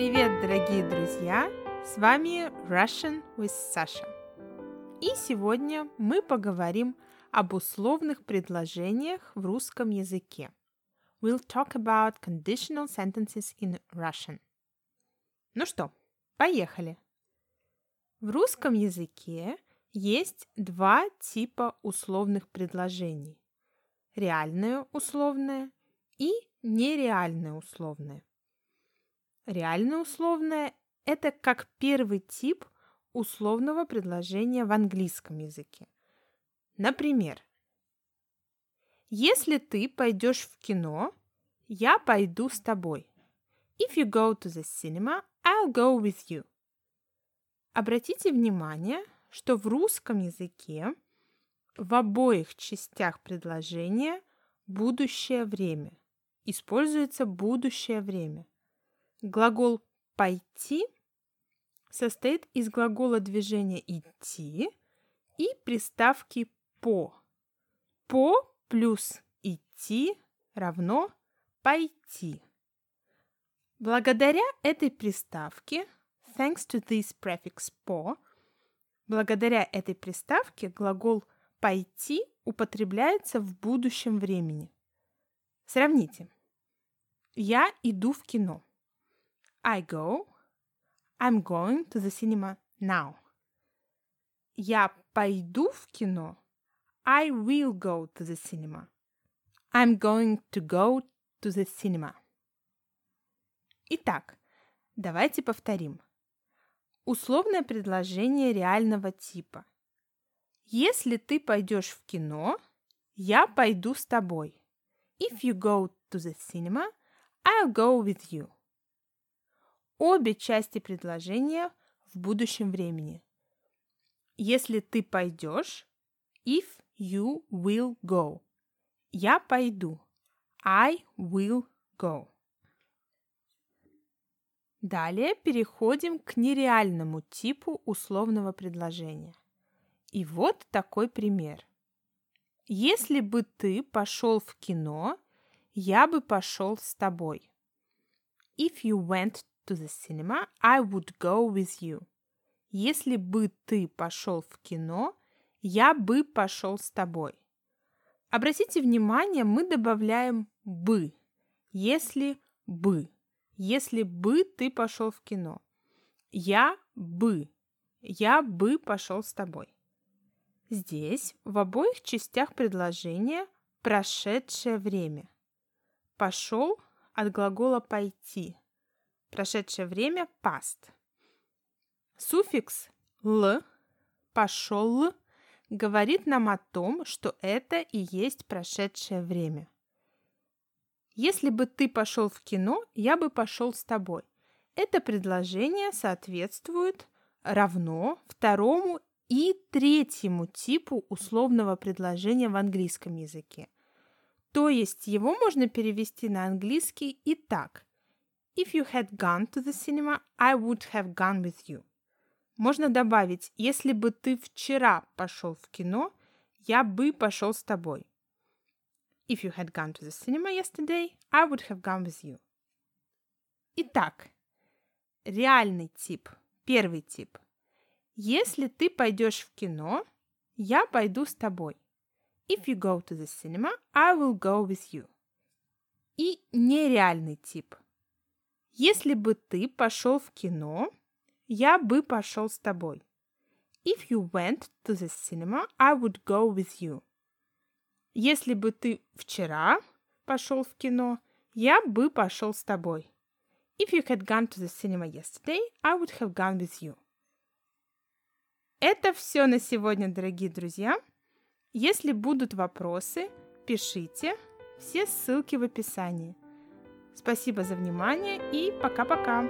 Привет, дорогие друзья! С вами Russian with Sasha. И сегодня мы поговорим об условных предложениях в русском языке. We'll talk about conditional sentences in Russian. Ну что, поехали! В русском языке есть два типа условных предложений. Реальное условное и нереальное условное. Реальное условное – это как первый тип условного предложения в английском языке. Например, если ты пойдешь в кино, я пойду с тобой. If you go to the cinema, I'll go with you. Обратите внимание, что в русском языке в обоих частях предложения будущее время. Используется будущее время. Глагол «пойти» состоит из глагола движения «идти» и приставки «по». «По» плюс «идти» равно «пойти». Благодаря этой приставке, thanks to this prefix «по», благодаря этой приставке глагол «пойти» употребляется в будущем времени. Сравните. Я иду в кино. I go. I'm going to the cinema now. Я пойду в кино. I will go to the cinema. I'm going to go to the cinema. Итак, давайте повторим. Условное предложение реального типа. Если ты пойдешь в кино, я пойду с тобой. If you go to the cinema, I'll go with you обе части предложения в будущем времени. Если ты пойдешь, if you will go. Я пойду. I will go. Далее переходим к нереальному типу условного предложения. И вот такой пример. Если бы ты пошел в кино, я бы пошел с тобой. If you went to the cinema, I would go with you. Если бы ты пошел в кино, я бы пошел с тобой. Обратите внимание, мы добавляем бы. Если бы. Если бы ты пошел в кино. Я бы. Я бы пошел с тобой. Здесь в обоих частях предложения прошедшее время. Пошел от глагола пойти – Прошедшее время past. Суффикс «л» «пошел» говорит нам о том, что это и есть прошедшее время. Если бы ты пошел в кино, я бы пошел с тобой. Это предложение соответствует равно второму и третьему типу условного предложения в английском языке. То есть его можно перевести на английский и так. If you had gone to the cinema, I would have gone with you. Можно добавить, если бы ты вчера пошел в кино, я бы пошел с тобой. If you had gone to the cinema yesterday, I would have gone with you. Итак, реальный тип, первый тип. Если ты пойдешь в кино, я пойду с тобой. If you go to the cinema, I will go with you. И нереальный тип – если бы ты пошел в кино, я бы пошел с тобой. If you went to the cinema, I would go with you. Если бы ты вчера пошел в кино, я бы пошел с тобой. If you had gone to the cinema yesterday, I would have gone with you. Это все на сегодня, дорогие друзья. Если будут вопросы, пишите. Все ссылки в описании. Спасибо за внимание и пока-пока!